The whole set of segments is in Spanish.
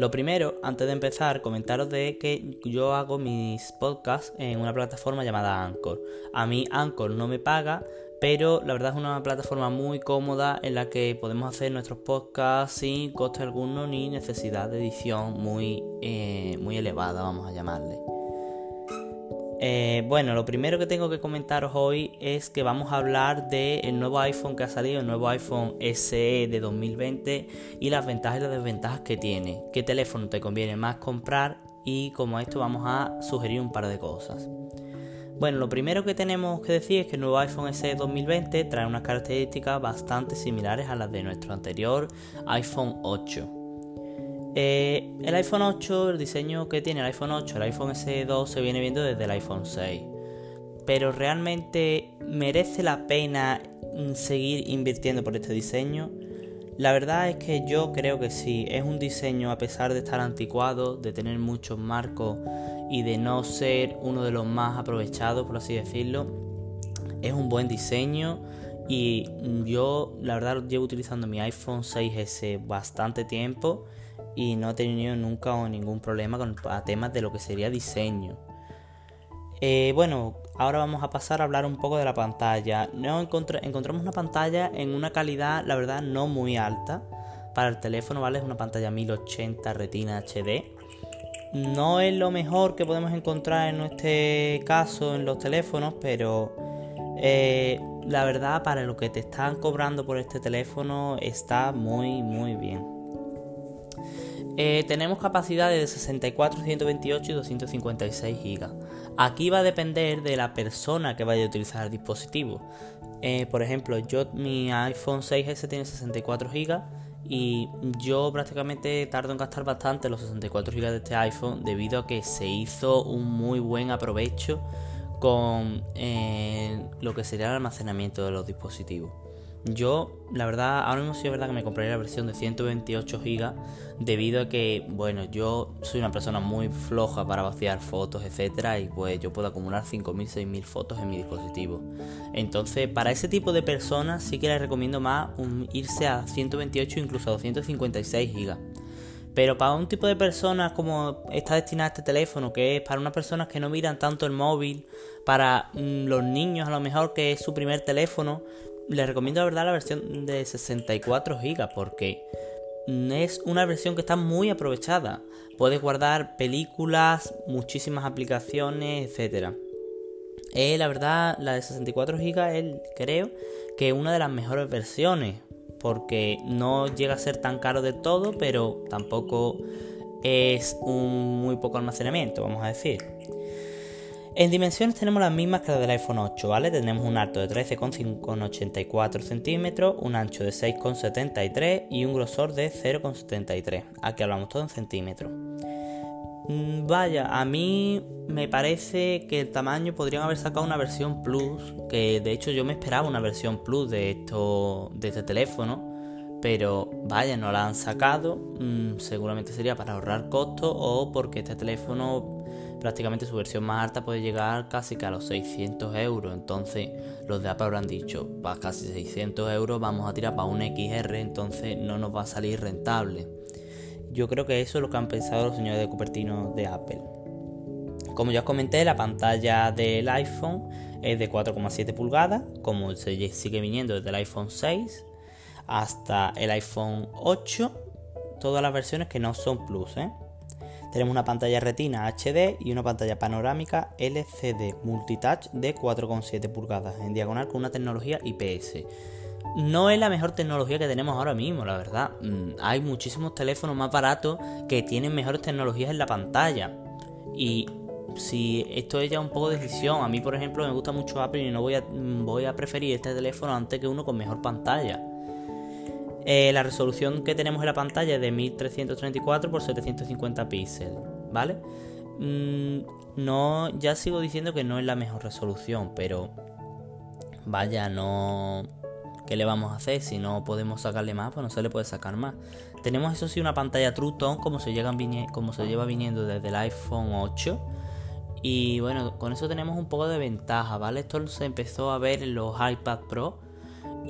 Lo primero, antes de empezar, comentaros de que yo hago mis podcasts en una plataforma llamada Anchor. A mí Anchor no me paga, pero la verdad es una plataforma muy cómoda en la que podemos hacer nuestros podcasts sin coste alguno ni necesidad de edición muy, eh, muy elevada, vamos a llamarle. Eh, bueno, lo primero que tengo que comentaros hoy es que vamos a hablar del nuevo iPhone que ha salido, el nuevo iPhone SE de 2020 y las ventajas y las desventajas que tiene, qué teléfono te conviene más comprar y como esto vamos a sugerir un par de cosas. Bueno, lo primero que tenemos que decir es que el nuevo iPhone SE 2020 trae unas características bastante similares a las de nuestro anterior iPhone 8. Eh, el iPhone 8, el diseño que tiene el iPhone 8, el iPhone SE2 se viene viendo desde el iPhone 6. Pero realmente merece la pena seguir invirtiendo por este diseño. La verdad es que yo creo que sí, es un diseño a pesar de estar anticuado, de tener muchos marcos y de no ser uno de los más aprovechados, por así decirlo. Es un buen diseño y yo la verdad llevo utilizando mi iPhone 6S bastante tiempo y no he tenido nunca ningún problema con temas de lo que sería diseño. Eh, bueno, ahora vamos a pasar a hablar un poco de la pantalla. No encontramos una pantalla en una calidad, la verdad, no muy alta. Para el teléfono, ¿vale? Es una pantalla 1080 Retina HD. No es lo mejor que podemos encontrar en este caso en los teléfonos, pero eh, la verdad, para lo que te están cobrando por este teléfono, está muy, muy bien. Eh, tenemos capacidades de 64, 128 y 256 GB. Aquí va a depender de la persona que vaya a utilizar el dispositivo. Eh, por ejemplo, yo mi iPhone 6S tiene 64 GB y yo prácticamente tardo en gastar bastante los 64 GB de este iPhone debido a que se hizo un muy buen aprovecho con eh, lo que sería el almacenamiento de los dispositivos. Yo, la verdad, ahora mismo sí es verdad que me compraría la versión de 128 GB debido a que, bueno, yo soy una persona muy floja para vaciar fotos, etcétera, y pues yo puedo acumular 5.000, 6.000 fotos en mi dispositivo. Entonces, para ese tipo de personas sí que les recomiendo más irse a 128 incluso a 256 GB. Pero para un tipo de personas como está destinado este teléfono, que es para unas personas que no miran tanto el móvil, para mm, los niños a lo mejor que es su primer teléfono, les recomiendo la verdad la versión de 64 GB porque es una versión que está muy aprovechada. Puedes guardar películas, muchísimas aplicaciones, etc. Eh, la verdad, la de 64 GB creo que es una de las mejores versiones porque no llega a ser tan caro de todo, pero tampoco es un muy poco almacenamiento, vamos a decir. En dimensiones tenemos las mismas que las del iPhone 8, ¿vale? Tenemos un alto de 13,84 centímetros, un ancho de 6,73 y un grosor de 0,73. Aquí hablamos todo en centímetros. Mm, vaya, a mí me parece que el tamaño podrían haber sacado una versión Plus, que de hecho yo me esperaba una versión Plus de, esto, de este teléfono, pero vaya, no la han sacado, mm, seguramente sería para ahorrar costos o porque este teléfono prácticamente su versión más alta puede llegar casi que a los 600 euros. Entonces los de Apple habrán dicho, para casi 600 euros vamos a tirar para un XR, entonces no nos va a salir rentable. Yo creo que eso es lo que han pensado los señores de Cupertino de Apple. Como ya os comenté, la pantalla del iPhone es de 4,7 pulgadas, como se sigue viniendo desde el iPhone 6 hasta el iPhone 8, todas las versiones que no son Plus, ¿eh? Tenemos una pantalla retina HD y una pantalla panorámica LCD multitouch de 4,7 pulgadas en diagonal con una tecnología IPS. No es la mejor tecnología que tenemos ahora mismo, la verdad. Mm, hay muchísimos teléfonos más baratos que tienen mejores tecnologías en la pantalla. Y si esto es ya un poco de decisión, a mí por ejemplo me gusta mucho Apple y no voy a, mm, voy a preferir este teléfono antes que uno con mejor pantalla. Eh, la resolución que tenemos en la pantalla es de 1334 x 750 píxeles, ¿vale? Mm, no, ya sigo diciendo que no es la mejor resolución, pero vaya, no... ¿Qué le vamos a hacer? Si no podemos sacarle más, pues no se le puede sacar más. Tenemos eso sí una pantalla True Tone como se, como se lleva viniendo desde el iPhone 8. Y bueno, con eso tenemos un poco de ventaja, ¿vale? Esto se empezó a ver en los iPad Pro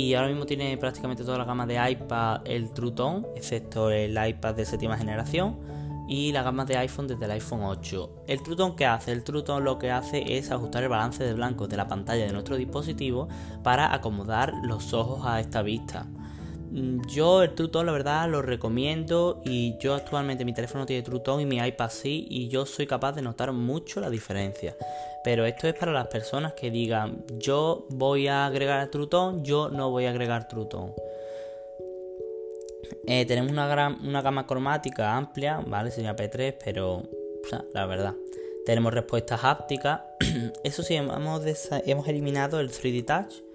y ahora mismo tiene prácticamente toda la gama de iPad el True Tone, excepto el iPad de séptima generación. y la gama de iPhone desde el iPhone 8. El True Tone que hace? El True Tone lo que hace es ajustar el balance de blanco de la pantalla de nuestro dispositivo para acomodar los ojos a esta vista. Mm, yo el True Tone la verdad lo recomiendo y yo actualmente mi teléfono tiene True Tone y mi iPad sí y yo soy capaz de notar mucho la diferencia. Pero esto es para las personas que digan yo voy a agregar True Tone, yo no voy a agregar True Tone. Eh, tenemos una, gran, una gama cromática amplia, ¿vale? Sería P3, pero la verdad. Tenemos respuestas hápticas. Eso sí, hemos, hemos eliminado el 3D Touch.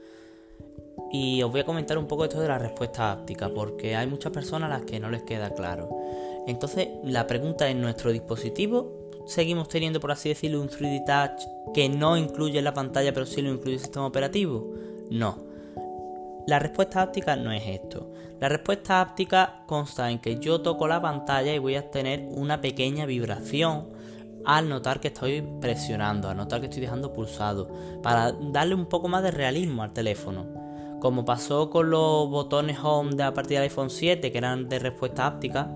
Y os voy a comentar un poco esto de la respuesta háptica, porque hay muchas personas a las que no les queda claro. Entonces, la pregunta es, ¿nuestro dispositivo seguimos teniendo, por así decirlo, un 3D Touch que no incluye la pantalla, pero sí lo incluye el sistema operativo? No. La respuesta háptica no es esto. La respuesta háptica consta en que yo toco la pantalla y voy a tener una pequeña vibración al notar que estoy presionando, al notar que estoy dejando pulsado, para darle un poco más de realismo al teléfono. Como pasó con los botones home de a partir del iPhone 7 que eran de respuesta háptica,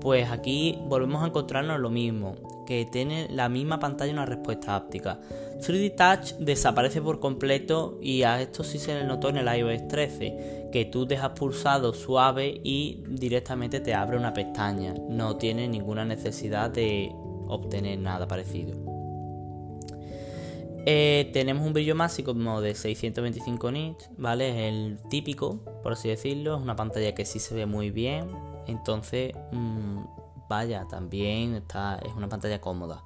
pues aquí volvemos a encontrarnos lo mismo que tiene la misma pantalla una respuesta áptica. 3D Touch desaparece por completo y a esto sí se le notó en el iOS 13, que tú dejas pulsado suave y directamente te abre una pestaña. No tiene ninguna necesidad de obtener nada parecido. Eh, tenemos un brillo máximo de 625 nits, ¿vale? Es el típico, por así decirlo. Es una pantalla que sí se ve muy bien. Entonces, mm, vaya, también está, es una pantalla cómoda.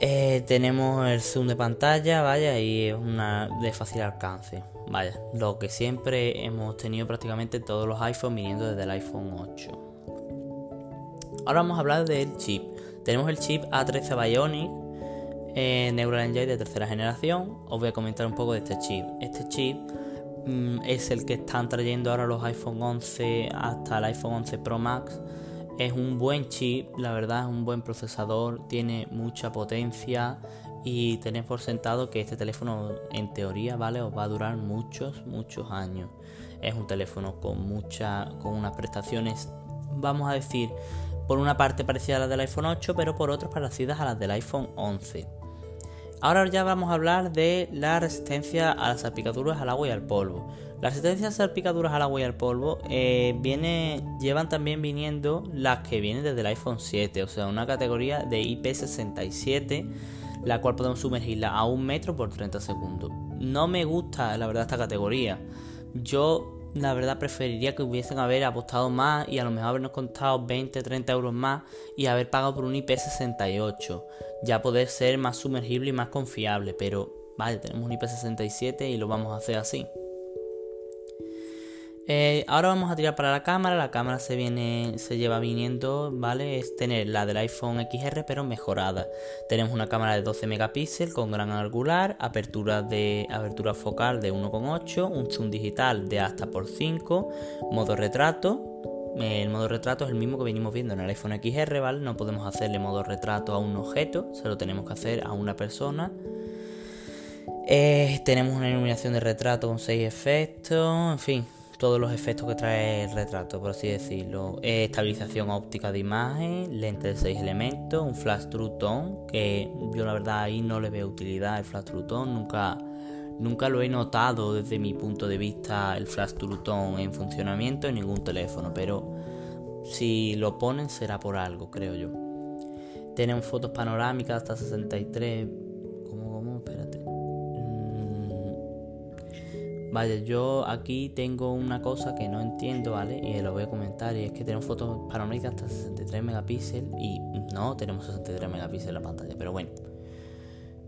Eh, tenemos el zoom de pantalla, vaya, y es una de fácil alcance. Vaya, lo que siempre hemos tenido prácticamente todos los iPhones viniendo desde el iPhone 8. Ahora vamos a hablar del chip. Tenemos el chip A13 Bionic eh, Neural Engine de tercera generación. Os voy a comentar un poco de este chip. Este chip mm, es el que están trayendo ahora los iPhone 11 hasta el iPhone 11 Pro Max es un buen chip, la verdad es un buen procesador, tiene mucha potencia y tenéis por sentado que este teléfono en teoría vale os va a durar muchos muchos años. Es un teléfono con mucha con unas prestaciones vamos a decir por una parte parecidas a las del iPhone 8, pero por otras parecidas a las del iPhone 11. Ahora ya vamos a hablar de la resistencia a las salpicaduras al agua y al polvo. Las resistencias a salpicaduras al agua y al polvo eh, viene, llevan también viniendo las que vienen desde el iPhone 7, o sea, una categoría de IP67, la cual podemos sumergirla a un metro por 30 segundos. No me gusta, la verdad, esta categoría. Yo la verdad preferiría que hubiesen haber apostado más y a lo mejor habernos costado 20, 30 euros más y haber pagado por un IP68. Ya poder ser más sumergible y más confiable, pero vale, tenemos un IP67 y lo vamos a hacer así. Eh, ahora vamos a tirar para la cámara. La cámara se viene, se lleva viniendo, ¿vale? Es tener la del iPhone XR pero mejorada. Tenemos una cámara de 12 megapíxeles con gran angular, apertura de apertura focal de 1.8, un zoom digital de hasta por 5, modo retrato. El modo retrato es el mismo que venimos viendo en el iPhone XR, ¿vale? No podemos hacerle modo retrato a un objeto, se lo tenemos que hacer a una persona. Eh, tenemos una iluminación de retrato con 6 efectos, en fin, todos los efectos que trae el retrato, por así decirlo. estabilización óptica de imagen, lente de 6 elementos, un flash true tone, que yo la verdad ahí no le veo utilidad el flash true tone, nunca, nunca lo he notado desde mi punto de vista el flash true tone en funcionamiento en ningún teléfono, pero si lo ponen será por algo, creo yo. Tienen fotos panorámicas hasta 63 Vaya, yo aquí tengo una cosa que no entiendo, ¿vale? Y lo voy a comentar, y es que tenemos fotos panorámicas hasta 63 megapíxeles y no tenemos 63 megapíxeles en la pantalla, pero bueno.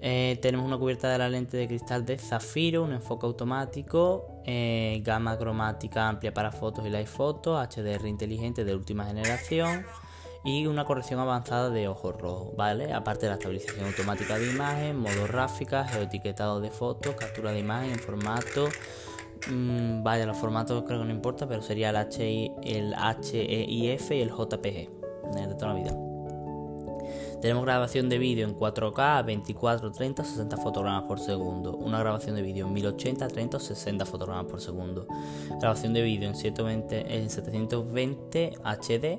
Eh, tenemos una cubierta de la lente de cristal de zafiro, un enfoque automático, eh, gama cromática amplia para fotos y live fotos, HDR inteligente de última generación y una corrección avanzada de ojos rojos, ¿vale? Aparte de la estabilización automática de imagen, modo gráfica, geoetiquetado de fotos, captura de imagen en formato. Mmm, vaya, los formatos creo que no importa, pero sería el, HI, el HEIF y el JPG, de toda la vida. Tenemos grabación de vídeo en 4K a 24, 30, 60 fotogramas por segundo. Una grabación de vídeo en 1080, 30 60 fotogramas por segundo. Grabación de vídeo en, 720, en 720 HD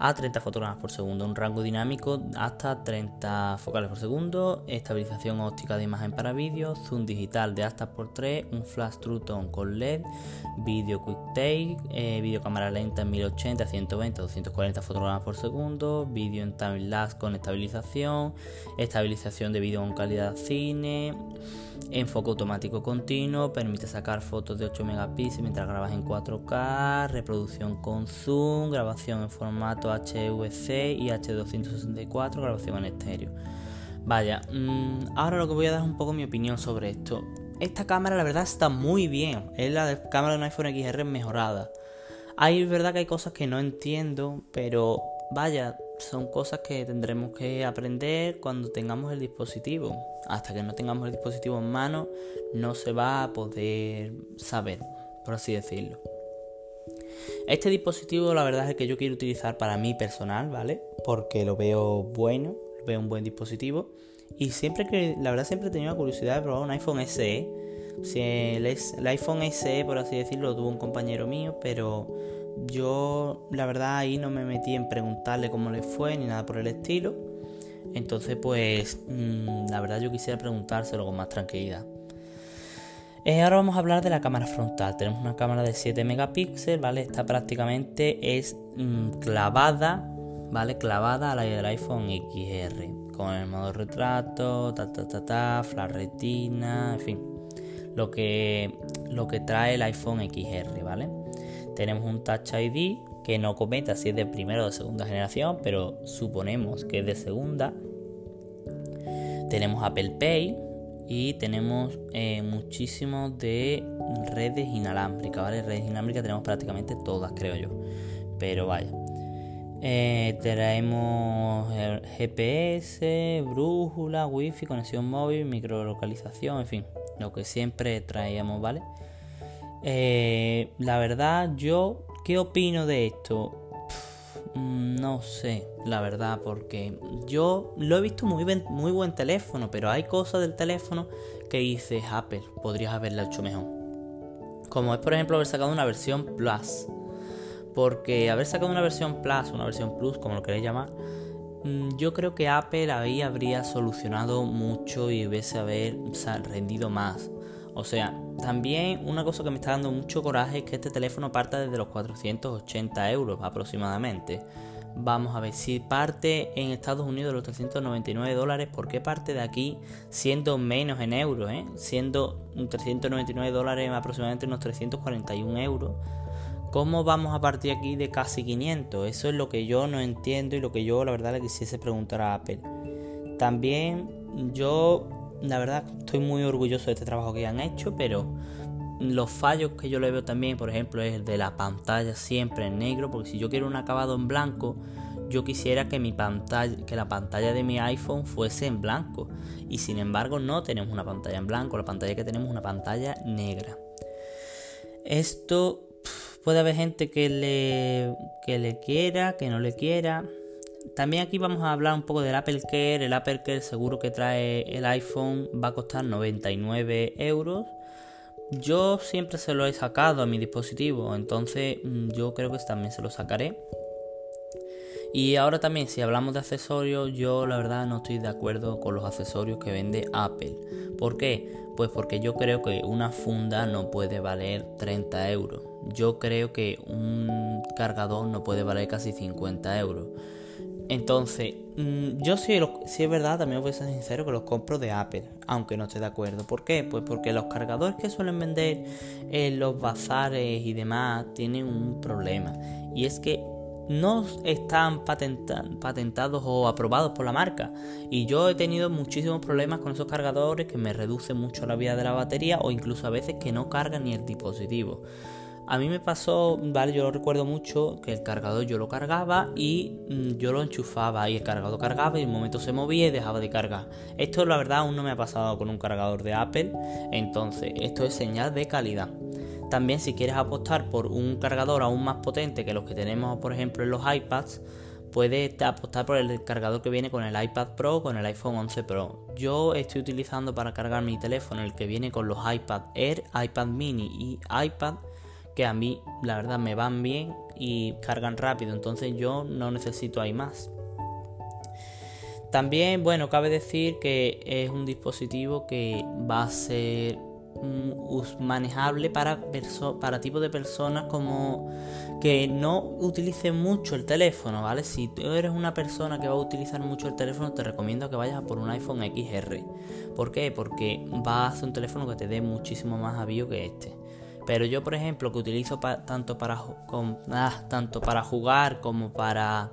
a 30 fotogramas por segundo, un rango dinámico hasta 30 focales por segundo, estabilización óptica de imagen para vídeo, zoom digital de hasta por 3, un flash True Tone con LED, vídeo quick take, eh, cámara lenta en 1080, 120, 240 fotogramas por segundo, vídeo en time lapse con estabilización, estabilización de vídeo con calidad cine, enfoque automático continuo, permite sacar fotos de 8 megapíxeles mientras grabas en 4K, reproducción con zoom, grabación en formato HVC y H264, grabación en estéreo. Vaya, mm, ahora lo que voy a dar es un poco mi opinión sobre esto. Esta cámara la verdad está muy bien, es la cámara de un iPhone XR mejorada. Hay verdad que hay cosas que no entiendo, pero vaya, son cosas que tendremos que aprender cuando tengamos el dispositivo. Hasta que no tengamos el dispositivo en mano, no se va a poder saber, por así decirlo. Este dispositivo, la verdad es que yo quiero utilizar para mí personal, ¿vale? Porque lo veo bueno, veo un buen dispositivo. Y siempre que, la verdad, siempre he tenido la curiosidad de probar un iPhone SE. Si el, el iPhone SE, por así decirlo, lo tuvo un compañero mío, pero yo la verdad ahí no me metí en preguntarle cómo le fue ni nada por el estilo. Entonces pues mm, la verdad yo quisiera preguntárselo con más tranquilidad. Eh, ahora vamos a hablar de la cámara frontal. Tenemos una cámara de 7 megapíxeles, ¿vale? Está prácticamente es mm, clavada, ¿vale? Clavada a la del iPhone XR. Con el modo retrato, ta ta ta ta, flash retina, en fin. Lo que, lo que trae el iPhone XR, ¿vale? tenemos un Touch ID que no comenta si es de primera o de segunda generación, pero suponemos que es de segunda. Tenemos Apple Pay y tenemos eh, muchísimos de redes inalámbricas, ¿vale? Redes inalámbricas tenemos prácticamente todas, creo yo. Pero vaya. Eh, traemos GPS, brújula, wifi, conexión móvil, microlocalización, en fin, lo que siempre traíamos, ¿vale? Eh, la verdad, yo, ¿qué opino de esto? No sé, la verdad, porque yo lo he visto muy, muy buen teléfono, pero hay cosas del teléfono que dices, Apple, podrías haberla hecho mejor. Como es, por ejemplo, haber sacado una versión Plus. Porque haber sacado una versión Plus, una versión Plus, como lo queréis llamar, mm, yo creo que Apple ahí habría solucionado mucho y hubiese haber rendido más. O sea, también una cosa que me está dando mucho coraje es que este teléfono parta desde los 480 euros aproximadamente. Vamos a ver si parte en Estados Unidos de los 399 dólares. ¿Por qué parte de aquí siendo menos en euros? Eh? Siendo 399 dólares aproximadamente unos 341 euros. ¿Cómo vamos a partir aquí de casi 500? Eso es lo que yo no entiendo y lo que yo la verdad le quisiese preguntar a Apple. También yo la verdad estoy muy orgulloso de este trabajo que han hecho, pero los fallos que yo le veo también, por ejemplo, es el de la pantalla siempre en negro, porque si yo quiero un acabado en blanco, yo quisiera que mi pantalla, que la pantalla de mi iPhone fuese en blanco. Y sin embargo, no tenemos una pantalla en blanco, la pantalla que tenemos es una pantalla negra. Esto puede haber gente que le, que le quiera, que no le quiera. También aquí vamos a hablar un poco del Apple Care. El Apple Care seguro que trae el iPhone va a costar 99 euros. Yo siempre se lo he sacado a mi dispositivo, entonces mm, yo creo que también se lo sacaré. Y ahora también, si hablamos de accesorios, yo la verdad no estoy de acuerdo con los accesorios que vende Apple. ¿Por qué? Pues porque yo creo que una funda no puede valer 30 euros. Yo creo que un cargador no puede valer casi 50 euros. Entonces, mm, yo sí, es verdad, también voy a ser sincero que los compro de Apple, aunque no esté de acuerdo. ¿Por qué? Pues porque los cargadores que suelen vender en los bazares y demás tienen un problema. Y es que no están patentados o aprobados por la marca. Y yo he tenido muchísimos problemas con esos cargadores que me reducen mucho la vida de la batería o incluso a veces que no cargan ni el dispositivo. A mí me pasó, vale, yo lo recuerdo mucho, que el cargador yo lo cargaba y mm, yo lo enchufaba y el cargador cargaba y en un momento se movía y dejaba de cargar. Esto la verdad aún no me ha pasado con un cargador de Apple, entonces esto es señal de calidad. También si quieres apostar por un cargador aún más potente que los que tenemos por ejemplo en los iPads, puedes apostar por el cargador que viene con el iPad Pro o con el iPhone 11 Pro. Yo estoy utilizando para cargar mi teléfono el que viene con los iPad Air, iPad Mini y iPad que a mí la verdad me van bien y cargan rápido, entonces yo no necesito ahí más. También, bueno, cabe decir que es un dispositivo que va a ser manejable para, para tipos de personas como que no utilicen mucho el teléfono, ¿vale? Si tú eres una persona que va a utilizar mucho el teléfono, te recomiendo que vayas por un iPhone XR. ¿Por qué? Porque va a ser un teléfono que te dé muchísimo más avío que este. Pero yo, por ejemplo, que utilizo tanto, para, ah, tanto para jugar como para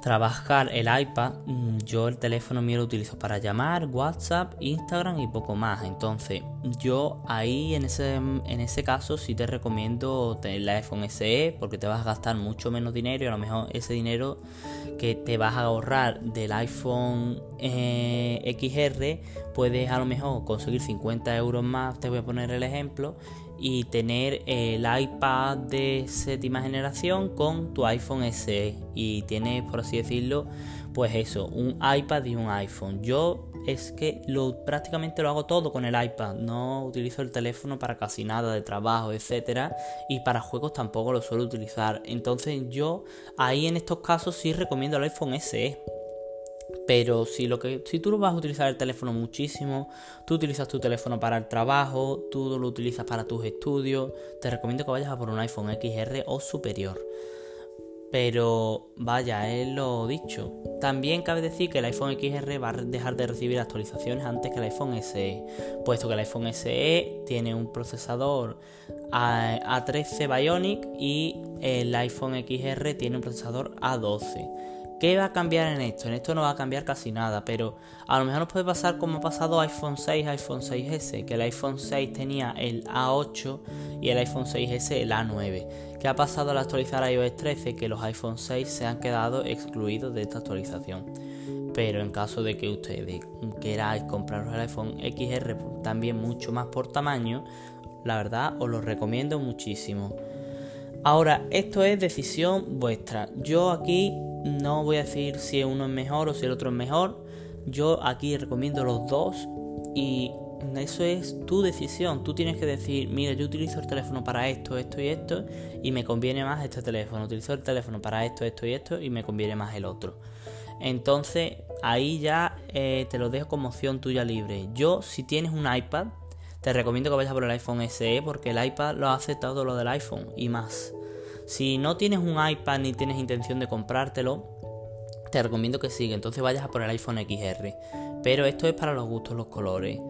trabajar el iPad, mm, yo el teléfono mío lo utilizo para llamar, WhatsApp, Instagram y poco más. Entonces, yo ahí en ese, en ese caso sí te recomiendo el iPhone SE porque te vas a gastar mucho menos dinero y a lo mejor ese dinero que te vas a ahorrar del iPhone eh, XR puedes a lo mejor conseguir 50 euros más, te voy a poner el ejemplo, y tener el iPad de séptima generación con tu iPhone SE y tienes por así decirlo pues eso un iPad y un iPhone. Yo es que lo prácticamente lo hago todo con el iPad. No utilizo el teléfono para casi nada de trabajo etcétera. Y para juegos tampoco lo suelo utilizar. Entonces yo ahí en estos casos sí recomiendo el iPhone SE pero si, lo que, si tú vas a utilizar el teléfono muchísimo, tú utilizas tu teléfono para el trabajo, tú lo utilizas para tus estudios, te recomiendo que vayas a por un iPhone XR o superior. Pero vaya, es lo dicho. También cabe decir que el iPhone XR va a dejar de recibir actualizaciones antes que el iPhone SE, puesto que el iPhone SE tiene un procesador A13 Bionic y el iPhone XR tiene un procesador A12. ¿Qué va a cambiar en esto? En esto no va a cambiar casi nada, pero a lo mejor nos puede pasar como ha pasado iPhone 6, iPhone 6S, que el iPhone 6 tenía el A8 y el iPhone 6S el A9. ¿Qué ha pasado al actualizar iOS 13? Que los iPhone 6 se han quedado excluidos de esta actualización. Pero en caso de que ustedes queráis compraros el iPhone XR también mucho más por tamaño, la verdad os lo recomiendo muchísimo. Ahora, esto es decisión vuestra. Yo aquí no voy a decir si uno es mejor o si el otro es mejor. Yo aquí recomiendo los dos y eso es tu decisión. Tú tienes que decir, mira, yo utilizo el teléfono para esto, esto y esto y me conviene más este teléfono. Utilizo el teléfono para esto, esto y esto y me conviene más el otro. Entonces ahí ya eh, te lo dejo como opción tuya libre. Yo, si tienes un iPad, te recomiendo que vayas por el iPhone SE porque el iPad lo hace todo lo del iPhone y más. Si no tienes un iPad ni tienes intención de comprártelo, te recomiendo que siga, entonces vayas a por el iPhone XR. Pero esto es para los gustos, los colores.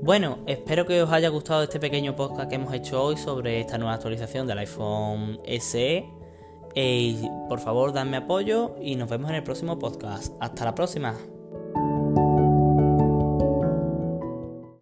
Bueno, espero que os haya gustado este pequeño podcast que hemos hecho hoy sobre esta nueva actualización del iPhone SE. Por favor, dadme apoyo y nos vemos en el próximo podcast. Hasta la próxima.